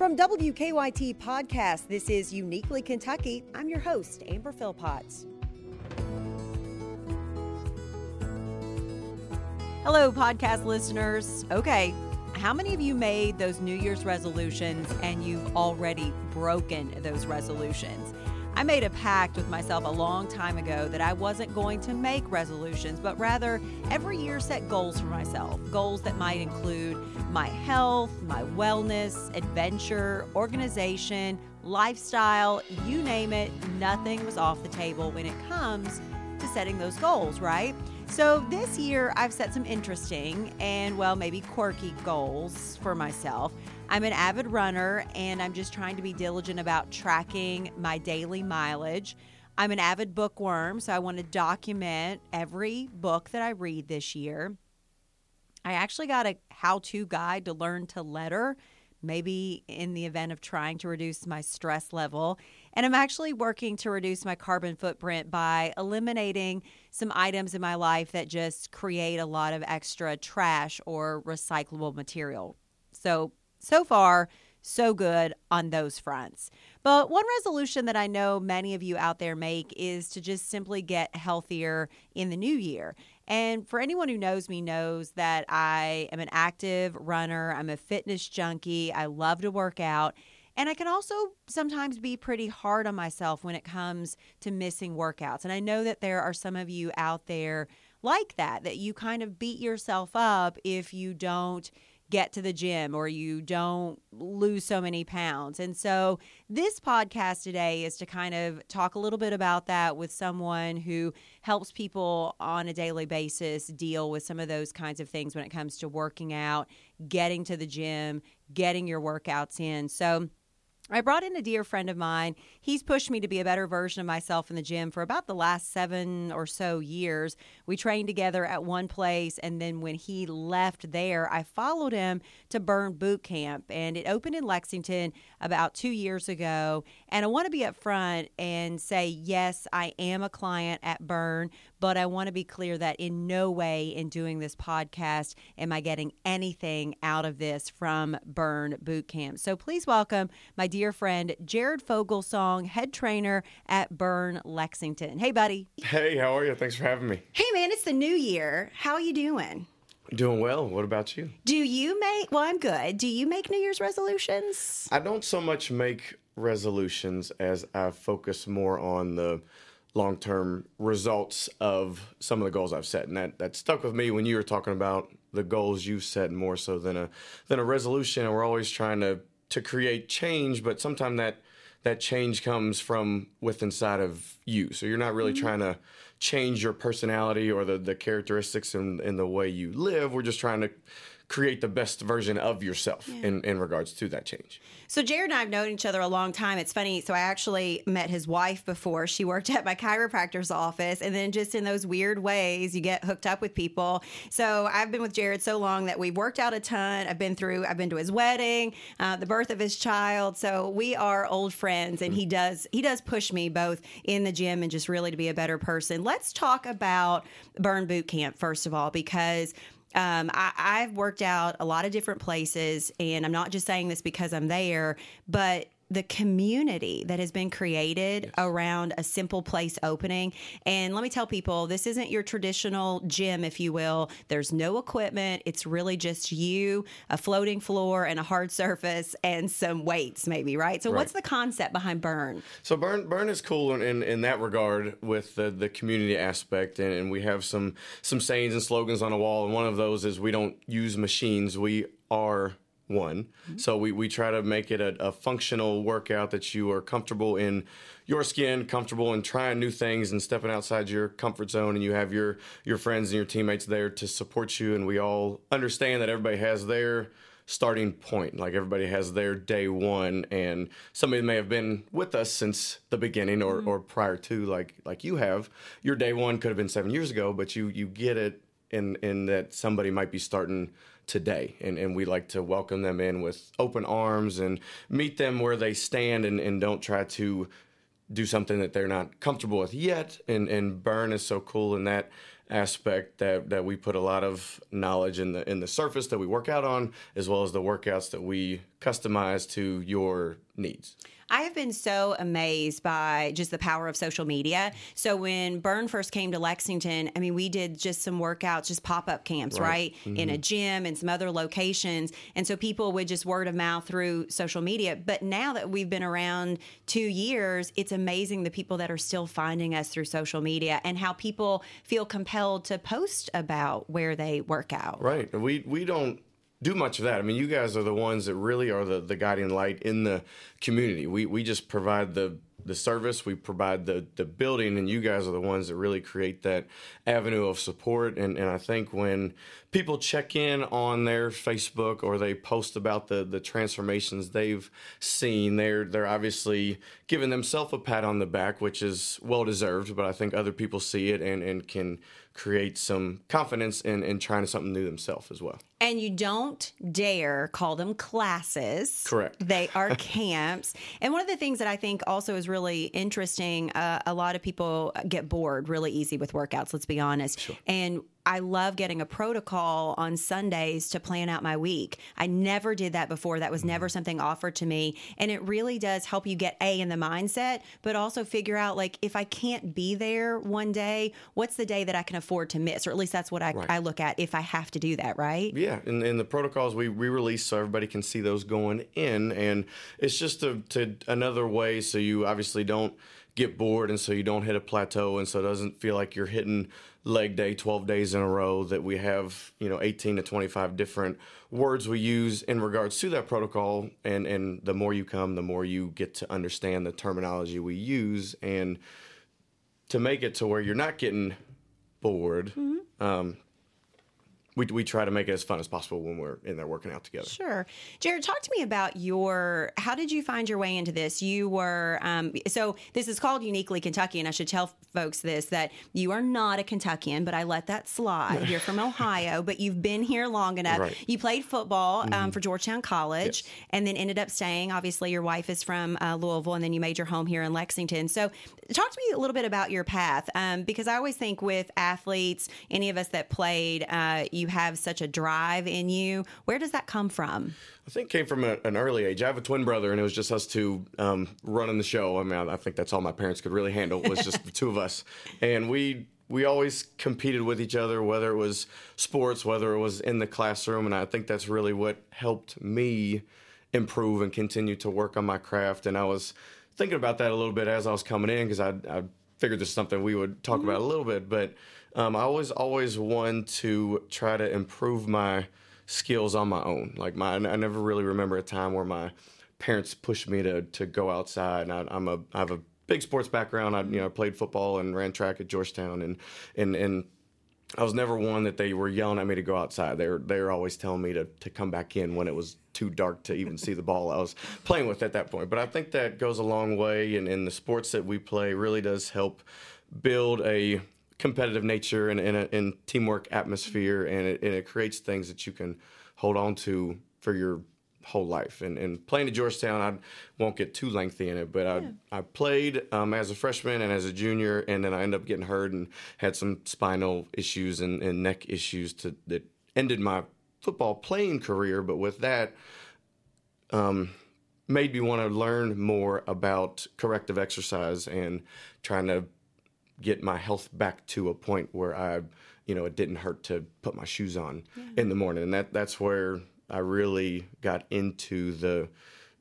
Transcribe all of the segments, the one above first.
From WKYT Podcast, this is Uniquely Kentucky. I'm your host, Amber Philpotts. Hello, podcast listeners. Okay, how many of you made those New Year's resolutions and you've already broken those resolutions? I made a pact with myself a long time ago that I wasn't going to make resolutions, but rather every year set goals for myself. Goals that might include my health, my wellness, adventure, organization, lifestyle, you name it, nothing was off the table when it comes to setting those goals, right? So this year I've set some interesting and, well, maybe quirky goals for myself. I'm an avid runner and I'm just trying to be diligent about tracking my daily mileage. I'm an avid bookworm, so I want to document every book that I read this year. I actually got a how to guide to learn to letter, maybe in the event of trying to reduce my stress level. And I'm actually working to reduce my carbon footprint by eliminating some items in my life that just create a lot of extra trash or recyclable material. So, so far, so good on those fronts. But one resolution that I know many of you out there make is to just simply get healthier in the new year. And for anyone who knows me, knows that I am an active runner, I'm a fitness junkie, I love to work out. And I can also sometimes be pretty hard on myself when it comes to missing workouts. And I know that there are some of you out there like that, that you kind of beat yourself up if you don't get to the gym or you don't lose so many pounds. And so, this podcast today is to kind of talk a little bit about that with someone who helps people on a daily basis deal with some of those kinds of things when it comes to working out, getting to the gym, getting your workouts in. So, I brought in a dear friend of mine. He's pushed me to be a better version of myself in the gym for about the last seven or so years. We trained together at one place, and then when he left there, I followed him to Burn Boot Camp, and it opened in Lexington about two years ago. And I want to be upfront and say, yes, I am a client at Burn, but I want to be clear that in no way in doing this podcast am I getting anything out of this from Burn Boot Camp. So please welcome my dear friend Jared Fogelsong, head trainer at Burn Lexington. Hey, buddy. Hey, how are you? Thanks for having me. Hey, man, it's the new year. How are you doing? Doing well. What about you? Do you make, well, I'm good. Do you make New Year's resolutions? I don't so much make resolutions as I focus more on the long term results of some of the goals I've set. And that, that stuck with me when you were talking about the goals you've set more so than a than a resolution. And we're always trying to to create change, but sometimes that that change comes from within inside of you. So you're not really mm-hmm. trying to change your personality or the, the characteristics in, in the way you live. We're just trying to create the best version of yourself yeah. in, in regards to that change. So Jared and I have known each other a long time. It's funny. So I actually met his wife before. She worked at my chiropractor's office. And then just in those weird ways, you get hooked up with people. So I've been with Jared so long that we've worked out a ton. I've been through, I've been to his wedding, uh, the birth of his child. So we are old friends and mm-hmm. he does, he does push me both in the gym and just really to be a better person. Let's talk about Burn Boot Camp, first of all, because um, I, I've worked out a lot of different places, and I'm not just saying this because I'm there, but the community that has been created yes. around a simple place opening. And let me tell people, this isn't your traditional gym, if you will. There's no equipment. It's really just you, a floating floor, and a hard surface, and some weights, maybe, right? So, right. what's the concept behind Burn? So, Burn Burn is cool in, in, in that regard with the, the community aspect, and, and we have some some sayings and slogans on the wall. And one of those is, "We don't use machines. We are." One. Mm-hmm. So we, we try to make it a, a, functional workout that you are comfortable in your skin, comfortable in trying new things and stepping outside your comfort zone and you have your your friends and your teammates there to support you and we all understand that everybody has their starting point. Like everybody has their day one and somebody may have been with us since the beginning or, mm-hmm. or prior to like like you have. Your day one could have been seven years ago, but you you get it in in that somebody might be starting today. And, and we like to welcome them in with open arms and meet them where they stand and, and don't try to do something that they're not comfortable with yet. And, and Burn is so cool in that aspect that, that we put a lot of knowledge in the in the surface that we work out on, as well as the workouts that we customize to your needs. I have been so amazed by just the power of social media. So when Burn first came to Lexington, I mean, we did just some workouts, just pop up camps, right? right? Mm-hmm. In a gym and some other locations. And so people would just word of mouth through social media. But now that we've been around two years, it's amazing the people that are still finding us through social media and how people feel compelled to post about where they work out. Right. We we don't do much of that. I mean, you guys are the ones that really are the, the guiding light in the community. We we just provide the the service, we provide the the building, and you guys are the ones that really create that avenue of support. And, and I think when people check in on their Facebook or they post about the the transformations they've seen, they're they're obviously giving themselves a pat on the back, which is well deserved. But I think other people see it and and can create some confidence in, in trying something new themselves as well. And you don't dare call them classes. Correct. They are camps. And one of the things that I think also is really interesting, uh, a lot of people get bored really easy with workouts, let's be honest. Sure. And I love getting a protocol on Sundays to plan out my week. I never did that before. That was never mm-hmm. something offered to me. And it really does help you get A in the mindset, but also figure out like if I can't be there one day, what's the day that I can afford to miss? Or at least that's what I, right. I look at if I have to do that, right? Yeah. And, and the protocols we, we release so everybody can see those going in. And it's just a, to another way so you obviously don't get bored and so you don't hit a plateau and so it doesn't feel like you're hitting leg day 12 days in a row that we have you know 18 to 25 different words we use in regards to that protocol and and the more you come the more you get to understand the terminology we use and to make it to where you're not getting bored mm-hmm. um, we, we try to make it as fun as possible when we're in there working out together. Sure. Jared, talk to me about your, how did you find your way into this? You were, um, so this is called Uniquely Kentucky, and I should tell folks this that you are not a Kentuckian, but I let that slide. You're from Ohio, but you've been here long enough. Right. You played football um, mm-hmm. for Georgetown College yes. and then ended up staying. Obviously, your wife is from uh, Louisville, and then you made your home here in Lexington. So, talk to me a little bit about your path um, because I always think with athletes, any of us that played, uh, you have such a drive in you. Where does that come from? I think came from a, an early age. I have a twin brother, and it was just us two um, running the show. I mean, I think that's all my parents could really handle was just the two of us, and we we always competed with each other, whether it was sports, whether it was in the classroom, and I think that's really what helped me improve and continue to work on my craft. And I was thinking about that a little bit as I was coming in because I, I figured this is something we would talk mm-hmm. about a little bit, but um, I always always want to try to improve my skills on my own. Like my, I never really remember a time where my parents pushed me to to go outside. And I, am a I have a big sports background. I you know played football and ran track at Georgetown, and and and I was never one that they were yelling at me to go outside. They were they were always telling me to to come back in when it was too dark to even see the ball I was playing with at that point. But I think that goes a long way, and in the sports that we play really does help build a competitive nature and, and, a, and teamwork atmosphere, and it, and it creates things that you can hold on to for your whole life. And, and playing at Georgetown, I won't get too lengthy in it, but yeah. I, I played um, as a freshman and as a junior, and then I ended up getting hurt and had some spinal issues and, and neck issues to, that ended my football playing career. But with that, um, made me want to learn more about corrective exercise and trying to get my health back to a point where I, you know, it didn't hurt to put my shoes on yeah. in the morning. And that that's where I really got into the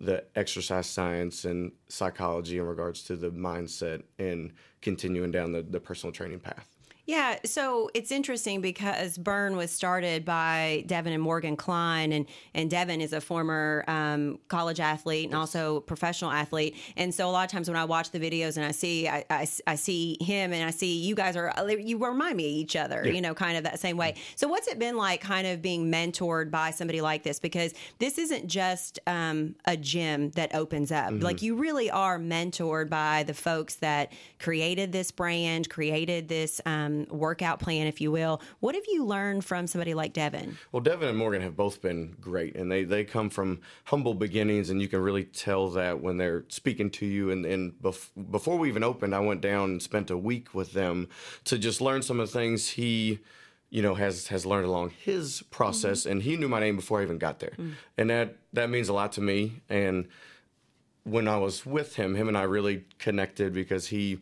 the exercise science and psychology in regards to the mindset and continuing down the, the personal training path. Yeah, so it's interesting because Burn was started by Devan and Morgan Kline, and and Devan is a former um, college athlete and also professional athlete. And so a lot of times when I watch the videos and I see I, I, I see him and I see you guys are you remind me of each other, yeah. you know, kind of that same way. So what's it been like, kind of being mentored by somebody like this? Because this isn't just um, a gym that opens up. Mm-hmm. Like you really are mentored by the folks that created this brand, created this. Um, workout plan, if you will. What have you learned from somebody like Devan? Well, Devan and Morgan have both been great, and they, they come from humble beginnings, and you can really tell that when they're speaking to you. And, and bef- before we even opened, I went down and spent a week with them to just learn some of the things he you know, has has learned along his process, mm-hmm. and he knew my name before I even got there, mm. and that that means a lot to me. And when I was with him, him and I really connected because he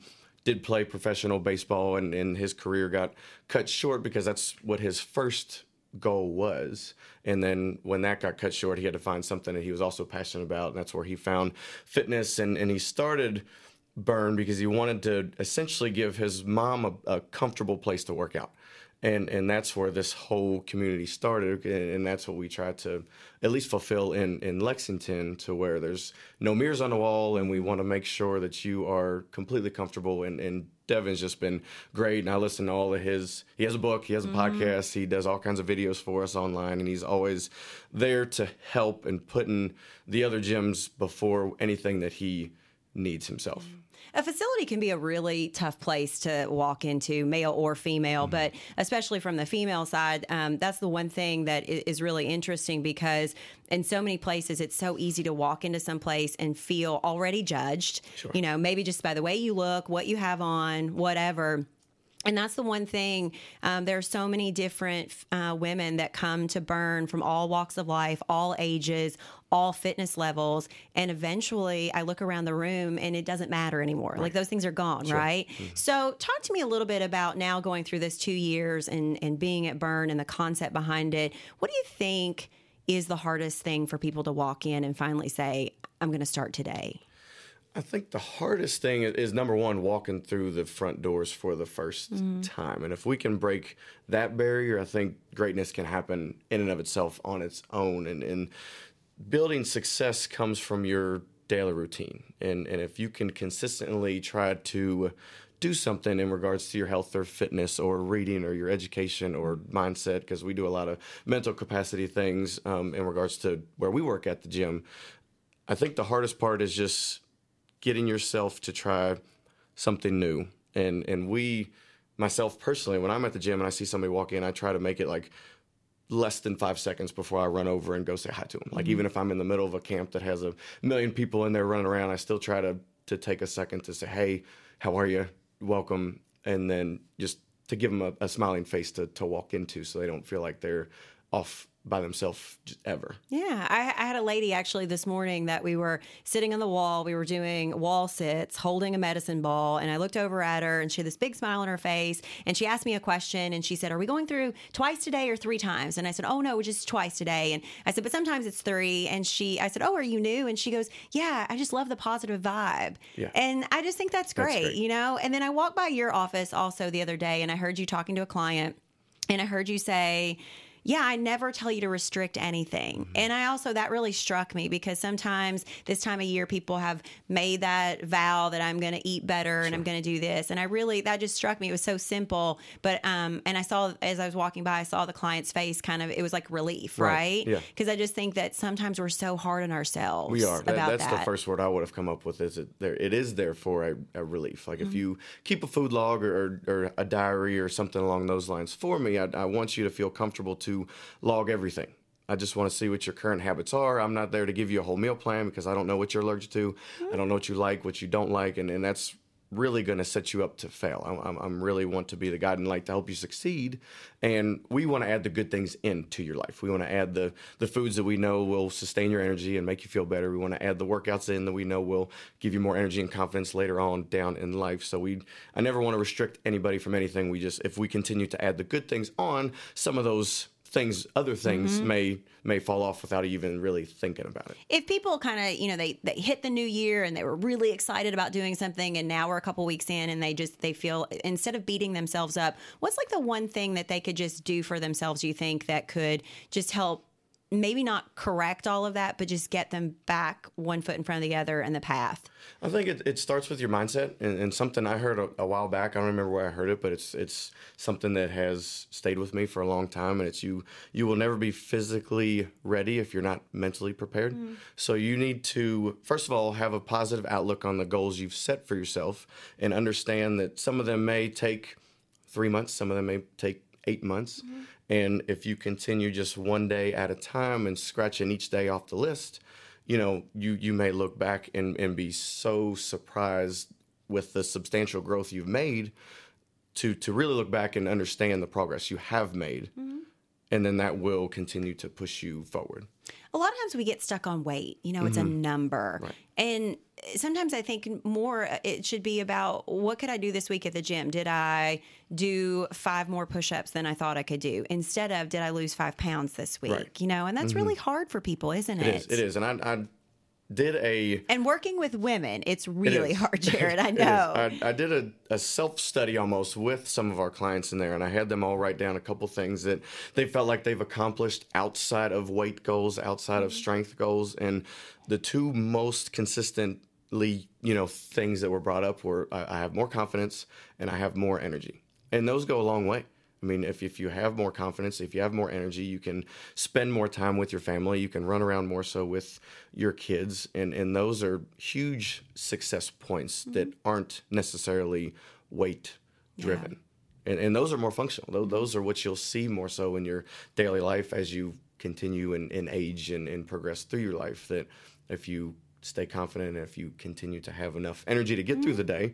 did play professional baseball, and, and his career got cut short because that's what his first goal was. And then when that got cut short, he had to find something that he was also passionate about, and that's where he found fitness, and and he started. Burn because he wanted to essentially give his mom a, a comfortable place to work out and and that's where this whole community started and, that's what we try to at least fulfill in in lexington to where there's no mirrors on the wall and we want to make sure that you are completely comfortable and and devan's just been great and i listen to all of his he has a book he has a mm-hmm. podcast he does all kinds of videos for us online and he's always there to help and putting the other gyms before anything that he needs himself mm-hmm a facility can be a really tough place to walk into, male or female, mm-hmm. but especially from the female side, um, that's the one thing that is really interesting because in so many places it's so easy to walk into some place and feel already judged. Sure. You know, maybe just by the way you look, what you have on, whatever and that's the one thing. Um, there are so many different uh, women that come to burn from all walks of life, all ages, all fitness levels. And eventually I look around the room and it doesn't matter anymore. Right. Like those things are gone, sure. right? Mm-hmm. So, talk to me a little bit about now going through this two years and, and being at Burn and the concept behind it. What do you think is the hardest thing for people to walk in and finally say, I'm going to start today? I think the hardest thing is number one, walking through the front doors for the 1st mm-hmm. time. And if we can break that barrier, I think greatness can happen in and of itself on its own. And, and building success comes from your daily routine. And, and if you can consistently try to do something in regards to your health or fitness or reading or your education or mindset, because we do a lot of mental capacity things um, in regards to where we work at the gym. I think the hardest part is just getting yourself to try something new. And and we myself personally, when I'm at the gym and I see somebody walk in, I try to make it like less than five seconds before I run over and go say hi to them. Like mm-hmm. even if I'm in the middle of a camp that has a million people in there running around, I still try to to take a second to say, "Hey, how are you? Welcome," and then just to give them a, a smiling face to to walk into, so they don't feel like they're off by themselves ever. Yeah, I, I, had a lady actually this morning that we were sitting on the wall. We were doing wall sits, holding a medicine ball, and I looked over at her, and she had this big smile on her face, and she asked me a question, and she said, "Are we going through twice today or three times?" And I said, "Oh no, just twice today." And I said, "But sometimes it's three. And she, I said, "Oh, are you new?" And she goes, "Yeah, I just love the positive vibe." Yeah. And I just think that's great, that's great, you know. And then I walked by your office also the other day, and I heard you talking to a client, and I heard you say yeah, I never tell you to restrict anything. Mm-hmm. And I also, that really struck me because sometimes this time of year, people have made that vow that I'm going to eat better sure. and I'm going to do this. And I really, that just struck me. It was so simple. But, um, and I saw, as I was walking by, I saw the client's face kind of, it was like relief, right? right? Yeah. Because I just think that sometimes we're so hard on ourselves. We are. That, that's that. the first word I would have come up with is it there, it is therefore a, a relief. Like mm-hmm. if you keep a food log or, or, or, a diary or something along those lines for me, I, I want you to feel comfortable to log everything. I just want to see what your current habits are. I'm not there to give you a whole meal plan because I don't know what you're allergic to. I don't know what you like, what you don't like, and, and that's really going to set you up to fail. I'm, I'm, really want to be the guiding light to help you succeed, and we want to add the good things into your life. We want to add the the foods that we know will sustain your energy and make you feel better. We want to add the workouts in that we know will give you more energy and confidence later on down in life. So we, I never want to restrict anybody from anything. We just if we continue to add the good things on, some of those things other things mm-hmm. may may fall off without even really thinking about it if people kind of you know they they hit the new year and they were really excited about doing something and now we're a couple weeks in and they just they feel instead of beating themselves up what's like the one thing that they could just do for themselves you think that could just help maybe not correct all of that, but just get them back one foot in front of the other in the path? I think it, it starts with your mindset and, and something I heard a, a, while back. I don't remember where I heard it, but it's it's something that has stayed with me for a long time. And it's you you will never be physically ready if you're not mentally prepared. Mm. So you need to first of all have a positive outlook on the goals you've set for yourself and understand that some of them may take three months, some of them may take eight months. Mm-hmm. And if you continue just one day at a time and scratching each day off the list, you know, you you may look back and, and be so surprised with the substantial growth you've made to to really look back and understand the progress you have made. Mm-hmm. And then that will continue to push you forward. A lot of times we get stuck on weight you know it's a mm-hmm. number. And sometimes i think more it should be about what could i do this week at the gym? Did i do five more push-ups than i thought i could do? Instead of did i lose five pounds this week? Right. you know and that's mm-hmm. really hard for people isn't it It? is. It is. And I, I did a and working with women it's really is. hard jared i know I, I did a, a self study almost with some of our clients in there, and I had them all write down a couple things that they felt like they've accomplished outside of weight goals, outside of mm-hmm. strength goals, and the two most consistently, you know, things that were brought up were I, I have more confidence and I have more energy, and those go a long way. I mean, if, if you have more confidence, if you have more energy, you can spend more time with your family. You can run around more so with your kids. And, and those are huge success points mm-hmm. that aren't necessarily weight driven. And, and those are more functional. Those, are what you'll see more so in your daily life as you continue in, in age and, and progress through your life. That if you stay confident and if you continue to have enough energy to get through mm-hmm. the day,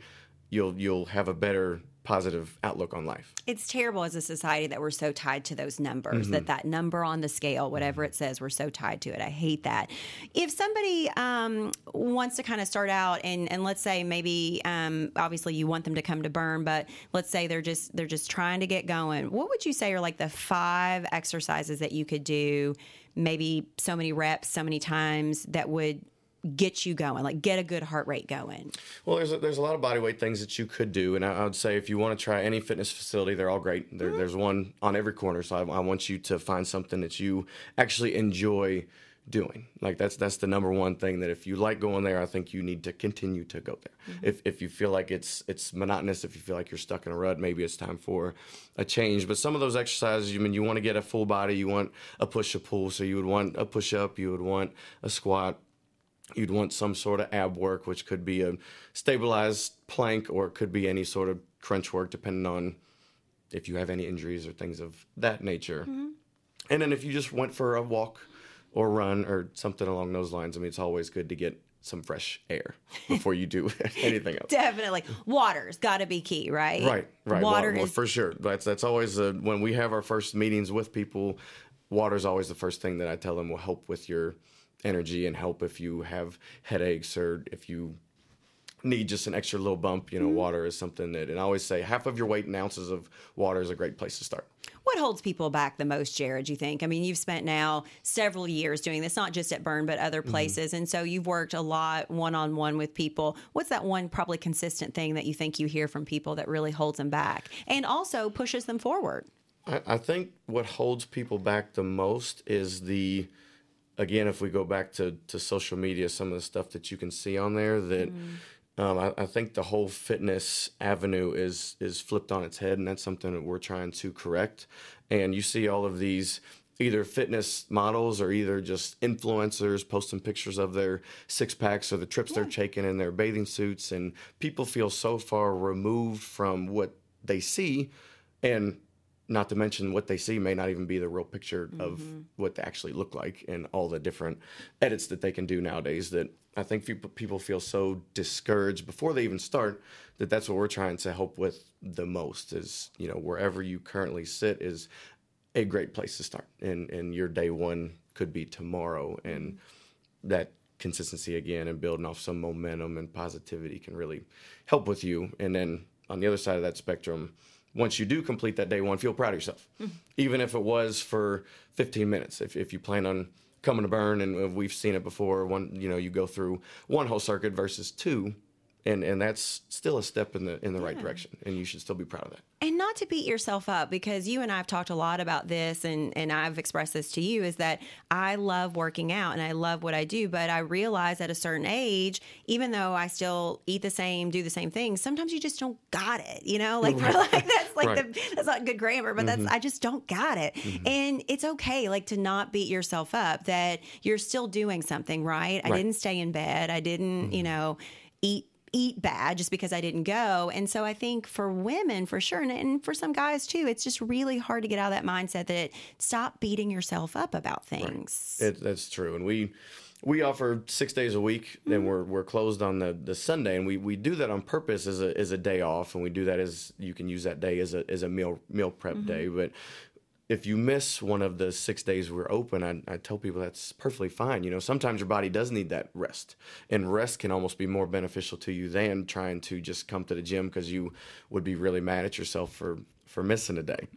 you'll you'll have a better positive outlook on life. it's terrible as a society that we're so tied to those numbers that that number on the scale whatever it says we're so tied to it. I hate that. If somebody um, wants to kind of start out and, and let's say maybe um, obviously you want them to come to burn but let's say they're just they're just trying to get going what would you say are like the five exercises that you could do maybe so many reps so many times that would get you going like get a good heart rate going Well, there's a, there's a lot of body weight things that you could do, and I, I would say if you want to try any fitness facility, they're all great. There, mm-hmm. There's one on every corner, so I, I want you to find something that you actually enjoy doing. Like that's that's the number one thing that if you like going there, I think you need to continue to go there. Mm-hmm. If if you feel like it's it's monotonous, if you feel like you're stuck in a rut, maybe it's time for a change. But some of those exercises, you mean you want to get a full body, you want a push a pull, so you would want a push up, you would want a squat you'd want some sort of ab work, which could be a stabilized plank or it could be any sort of crunch work, depending on if you have any injuries or things of that nature. And then if you just went for a walk or run or something along those lines, I mean, it's always good to get some fresh air before you do anything else. definitely water's got to be key right Right, right. water well, is for sure. That's that's always uh, when we have our first meetings with people. Water's always the first thing that I tell them will help with your energy and help if you have headaches or if you need just an extra little bump. You know, Mm-hmm. water is something that, and I always say half of your weight in ounces of water is a great place to start. What holds people back the most, Jared, you think? I mean, you've spent now several years doing this, not just at Burn, but other Mm-hmm. places. And so you've worked a lot one on one with people. What's that one probably consistent thing that you think you hear from people that really holds them back and also pushes them forward? I, I think what holds people back the most is the again if we go back to, to social media some of the stuff that you can see on there that um, I, I think the whole fitness avenue is is flipped on its head and that's something that we're trying to correct. And you see all of these either fitness models or either just influencers posting pictures of their six packs or the trips they're taking in their bathing suits and people feel so far removed from what they see and not to mention what they see may not even be the real picture of mm-hmm. what they actually look like and all the different edits that they can do nowadays that i think people people feel so discouraged before they even start that that's what we're trying to help with the most is you know wherever you currently sit is a great place to start. And and your day one could be tomorrow and mm-hmm. that consistency again and building off some momentum and positivity can really help with you. And then on the other side of that spectrum once you do complete that day one feel proud of yourself. Mm-hmm. Even if it was for 15 minutes if, if you plan on coming to burn and we've seen it before one you know you go through one whole circuit versus two and and that's still a step in the in the right direction and you should still be proud of that And not to beat yourself up because you and I have talked a lot about this and, and I've expressed this to you is that I love working out and I love what I do, but I realize at a certain age, even though I still eat the same, do the same things, sometimes you just don't got it, you know? Like, like that's like Right. the that's not good grammar, but that's mm-hmm. I just don't got it. Mm-hmm. And it's okay like to not beat yourself up that you're still doing something, right? I didn't stay in bed. I didn't, you mm-hmm. know, eat eat bad just because I didn't go. And so I think for women, for sure, and, and for some guys too, it's just really hard to get out of that mindset that stop beating yourself up about things. It, that's true, and we we offer six days a week, Mm-hmm. and we're we're closed on the, the Sunday, and we, we do that on purpose as a as a day off, and we do that as you can use that day as a as a meal meal prep Mm-hmm. day. But if you miss one of the six days we're open, I, I tell people that's perfectly fine. You know, sometimes your body does need that rest, and rest can almost be more beneficial to you than trying to just come to the gym because you would be really mad at yourself for for missing a day.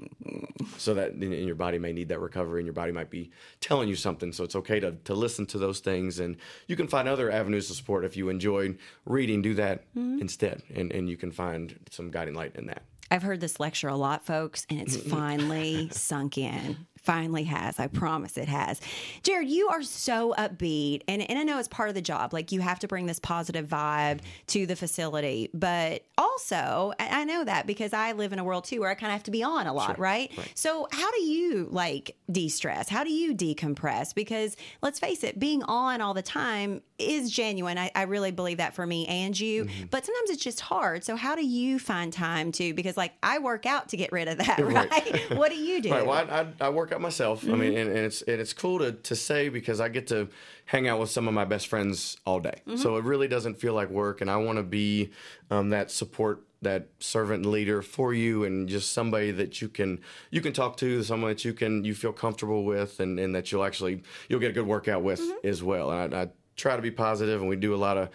So that and your body may need that recovery and your body might be telling you something so it's okay to, to listen to those things and you can find other avenues of support if you enjoy reading do that mm-hmm. instead and, and you can find some guiding light in that I've heard this lecture a lot, folks, and it's finally sunk in. Finally has. I promise it has. Jared, you are so upbeat. And, and I know it's part of the job. Like you have to bring this positive vibe to the facility. But also, I know that because I live in a world too where I kind of have to be on a lot, right? So, how do you like de stress? How do you decompress? Because let's face it, being on all the time is genuine. I, I really believe that for me and you. Mm-hmm. But sometimes it's just hard. So, how do you find time to? Because, like, I work out to get rid of that, right? Right. what do you do? Right. Well, I, I, I work out myself. I mean, mm-hmm. and, and it's and it's cool to, to say because I get to hang out with some of my best friends all day. Mm-hmm. So it really doesn't feel like work, and I want to be um, that support, that servant leader for you, and just somebody that you can you can talk to, someone that you can you feel comfortable with, and, and that you'll actually you'll get a good workout with mm-hmm. as well. And I, I try to be positive, and we do a lot of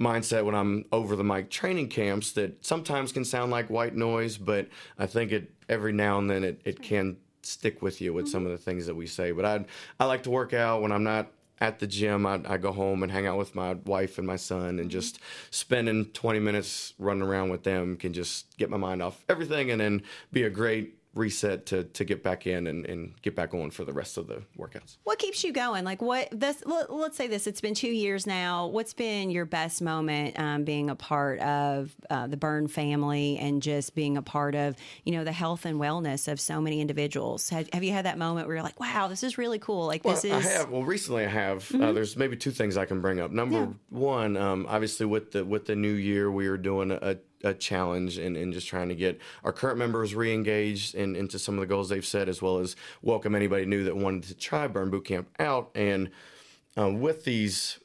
mindset when I'm over the mic training camps that sometimes can sound like white noise, but I think it every now and then it, it can stick with you with some mm-hmm. of the things that we say. But I I like to work out when I'm not at the gym. I, I go home and hang out with my wife and my son, and mm-hmm. just spending 20 minutes running around with them can just get my mind off everything, and then be a great reset to to get back in and, and get back on for the rest of the workouts. What keeps you going? Like, what this? Let, us say this. It's been two years now. What's been your best moment um, being a part of uh, the Burn family and just being a part of you know the health and wellness of so many individuals? Have, have you had that moment where you're like, wow, this is really cool. Like this is. I have. Well, recently I have. Uh, there's maybe two things I can bring up. Number one, um, obviously with the with the new year, we are doing a, a challenge and, and just trying to get our current members re-engaged in, into some of the goals they've set, as well as welcome anybody new that wanted to try Burn Boot Camp out. And uh, with these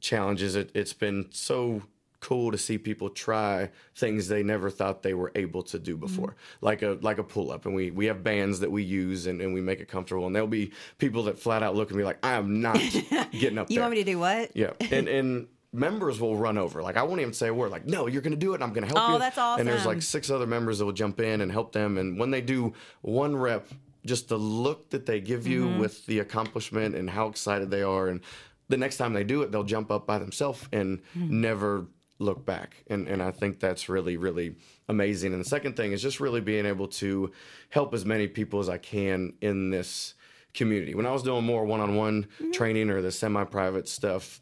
challenges, it, it's been so cool to see people try things they never thought they were able to do before like a like a pull-up. And we we have bands that we use and, and we make it comfortable. And there'll be people that flat out look and be like i am not getting up you there. want me to do what? yeah. And and members will run over like i won't even say a word like no you're gonna do it And i'm gonna help Oh, you that's and there's like six other members that will jump in and help them and when they do one rep just the look that they give you Mm-hmm. with the accomplishment and how excited they are and the next time they do it they'll jump up by themselves and Hmm. never look back and and I think that's really really amazing and the second thing is just really being able to help as many people as I can in this community when I was doing more one-on-one Mm-hmm. training or the semi-private stuff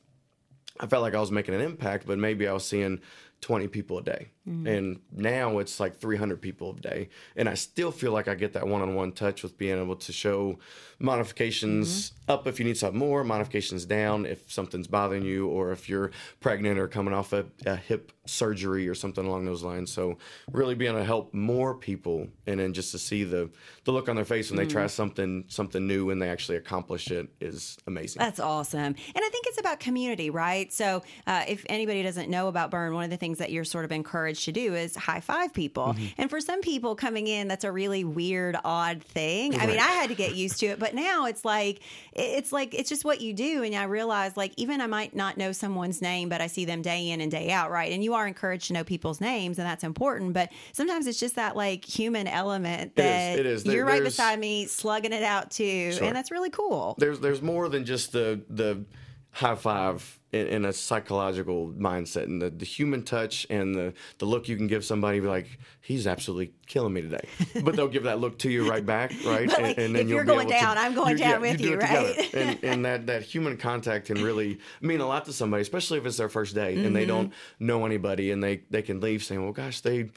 I felt like I was making an impact, but maybe I was seeing 20 people a day. Mm-hmm. And now it's like 300 people a day. And I still feel like I get that one on one touch with being able to show modifications mm-hmm. up if you need something more, modifications down if something's bothering you, or if you're pregnant or coming off a, a hip surgery or something along those lines. So, really being able to help more people and then just to see the, the look on their face when they try mm-hmm. something something new and they actually accomplish it is amazing. That's awesome. And I think it's about community, right? So, uh, if anybody doesn't know about Burn, one of the things that you're sort of encouraged to do is high five people. Mm-hmm. And for some people coming in, that's a really weird, odd thing. I mean, I had to get used to it, but now it's like, it's like, it's just what you do. And I realize, like, even I might not know someone's name, but I see them day in and day out, right? And you are encouraged to know people's names, and that's important. But sometimes it's just that, like, human element It is, that it is. There- you're right beside me, slugging it out too. Sure. And that's really cool. there's there's more than just the the high five in, in a psychological mindset and the, the human touch and the the look you can give somebody be like he's absolutely killing me today but they'll give that look to you right back right But, like, if you'll you're be going able to- down, I'm going down with do you, together. right? and and that that human contact can really mean a lot to somebody especially if it's their first day and they Mm-hmm. don't know anybody and they they can leave saying well gosh they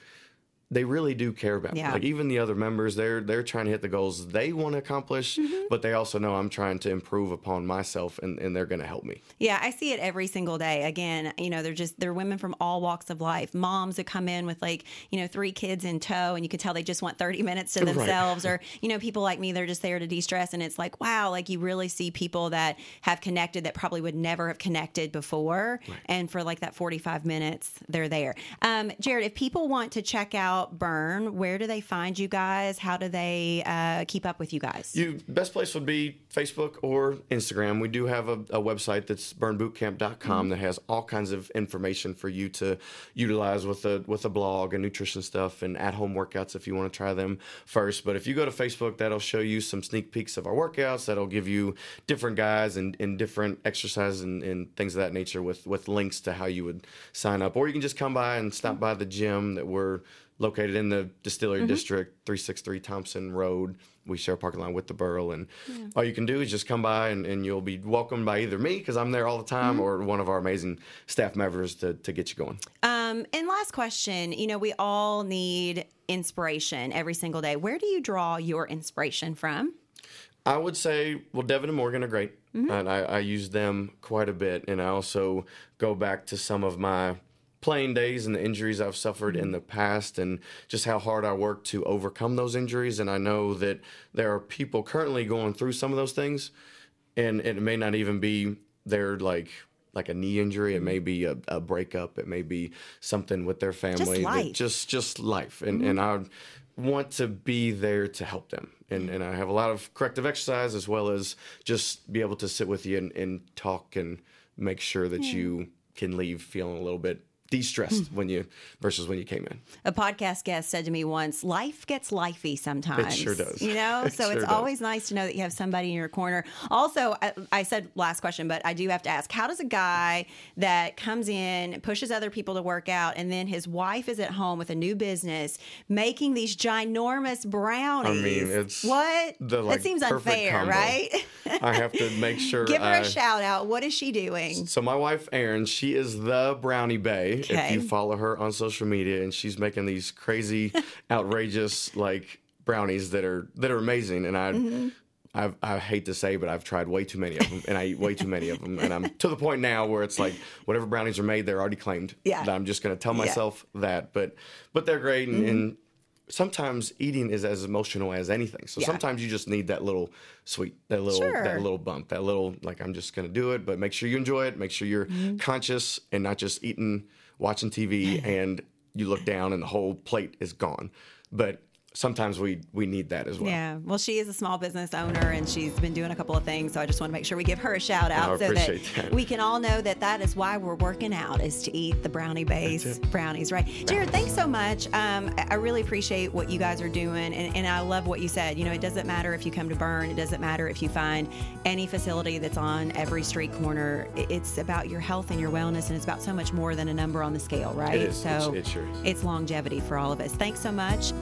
they really do care about Yeah. me. Like even the other members, they're they're trying to hit the goals they want to accomplish, Mm-hmm. but they also know I'm trying to improve upon myself, and, and they're going to help me. Yeah, I see it every single day. Again, you know, they're just they're women from all walks of life. Moms that come in with like, you know, three kids in tow and you can tell they just want 30 minutes to Right. themselves or, you know, people like me they're just there to de-stress and it's like, wow, like you really see people that have connected that probably would never have connected before and for like that 45 minutes they're there. Um, Jared, if people want to check out Burn, where do they find you guys? How do they uh, keep up with you guys? You best place would be Facebook or Instagram. We do have a, a website that's burnbootcamp.com that has all kinds of information for you to utilize with a with a blog and nutrition stuff and at home workouts if you want to try them first. But if you go to Facebook, that'll show you some sneak peeks of our workouts. That'll give you different guys and, and different exercises and, and things of that nature with with links to how you would sign up. Or you can just come by and stop by the gym that we're located in the distillery mm-hmm. district 363 thompson road we share a parking lot with the Burl and all you can do is just come by and, and you'll be welcomed by either me because i'm there all the time mm-hmm. or one of our amazing staff members to, to get you going Um, and last question, you know, we all need inspiration every single day. Where do you draw your inspiration from? I would say, well, Devan and Morgan are great, mm-hmm. and I, I use them quite a bit. And I also go back to some of my playing days and the injuries I've suffered in the mm-hmm. past, and just how hard I work to overcome those injuries. And I know that there are people currently going through some of those things, and it may not even be their like like a knee injury. It may mm-hmm. be a, a breakup. It may be something with their family. that life. just just life and mm-hmm. and I want to be there to help them and and I have a lot of corrective exercise as well as just be able to sit with you and, and talk and make sure that you can leave feeling a little bit de-stressed hmm. when you versus when you came in A podcast guest said to me once, life gets lifey sometimes. It sure does. You know, It so sure it's does. always nice to know that you have somebody in your corner. Also, I, I said last question, but I do have to ask how does a guy that comes in, pushes other people to work out, and then his wife is at home with a new business making these ginormous brownies? I mean, it's what? the, like, that seems unfair, combo. right? I have to make sure Give her I, a shout out. What is she doing? So my wife Erin, she is the brownie bay. If you follow her on social media, and she's making these crazy, outrageous like brownies that are that are amazing. And I, Mm-hmm. I, I hate to say, but I've tried way too many of them, and I eat way too many of them. And I'm to the point now where it's like whatever brownies are made, they're already claimed. Yeah. That I'm just going to tell Yeah. Mm-hmm. myself that. But but they're great, and. and Sometimes eating is as emotional as anything. So Yeah. sometimes you just need that little sweet, that little, Sure. that little bump, that little like I'm just gonna do it. But make sure you enjoy it. Make sure you're Mm-hmm. conscious and not just eating, watching TV, and you look down and the whole plate is gone. But sometimes we we need that as well. Yeah. Well, she is a small business owner and she's been doing a couple of things. So I just want to make sure we give her a shout out so that, that. we can all know that that is why we're working out is to eat the brownie base brownies, right? Jared, thanks so much. Um, I I really appreciate what you guys are doing. And, and I love what you said. You know, it doesn't matter if you come to Burn, it doesn't matter if you find any facility that's on every street corner. It's about your health and your wellness, and it's about so much more than a number on the scale, right? is. So It's- it sure is. it's longevity for all of us. Thanks so much.